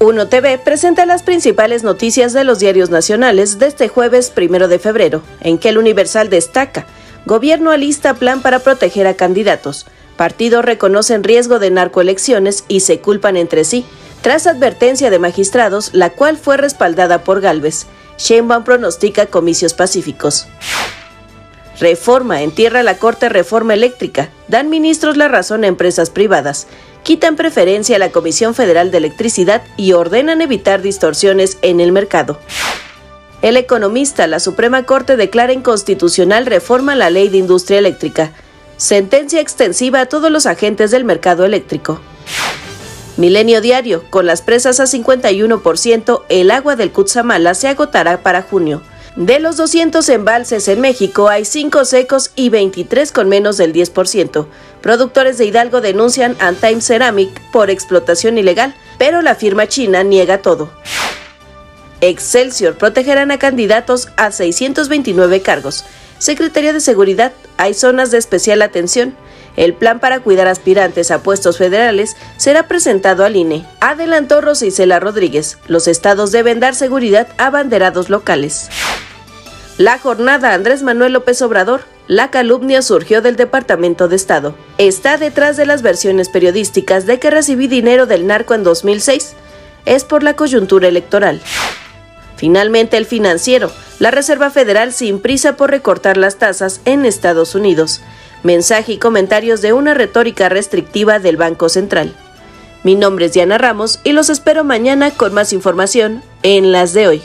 Uno TV presenta las principales noticias de los diarios nacionales de este jueves primero de febrero, en que el Universal destaca: Gobierno alista plan para proteger a candidatos. Partidos reconocen riesgo de narcoelecciones y se culpan entre sí, tras advertencia de magistrados, la cual fue respaldada por Galvez. Sheinbaum pronostica comicios pacíficos. Reforma entierra la Corte Reforma Eléctrica. Dan ministros la razón a empresas privadas. Quitan preferencia a la Comisión Federal de Electricidad y ordenan evitar distorsiones en el mercado. El economista, la Suprema Corte declara inconstitucional reforma a la Ley de Industria Eléctrica. Sentencia extensiva a todos los agentes del mercado eléctrico. Milenio Diario, con las presas a 51%, el agua del Cutzamala se agotará para junio. De los 200 embalses en México, hay 5 secos y 23 con menos del 10%. Productores de Hidalgo denuncian a Time Ceramic por explotación ilegal, pero la firma china niega todo. Excelsior protegerán a candidatos a 629 cargos. Secretaría de Seguridad, hay zonas de especial atención. El plan para cuidar aspirantes a puestos federales será presentado al INE. Adelantó Rosicela Rodríguez. Los estados deben dar seguridad a banderados locales. La jornada Andrés Manuel López Obrador. La calumnia surgió del Departamento de Estado. Está detrás de las versiones periodísticas de que recibí dinero del narco en 2006. Es por la coyuntura electoral. Finalmente, el financiero. La Reserva Federal sin prisa por recortar las tasas en Estados Unidos. Mensaje y comentarios de una retórica restrictiva del Banco Central. Mi nombre es Diana Ramos y los espero mañana con más información en las de hoy.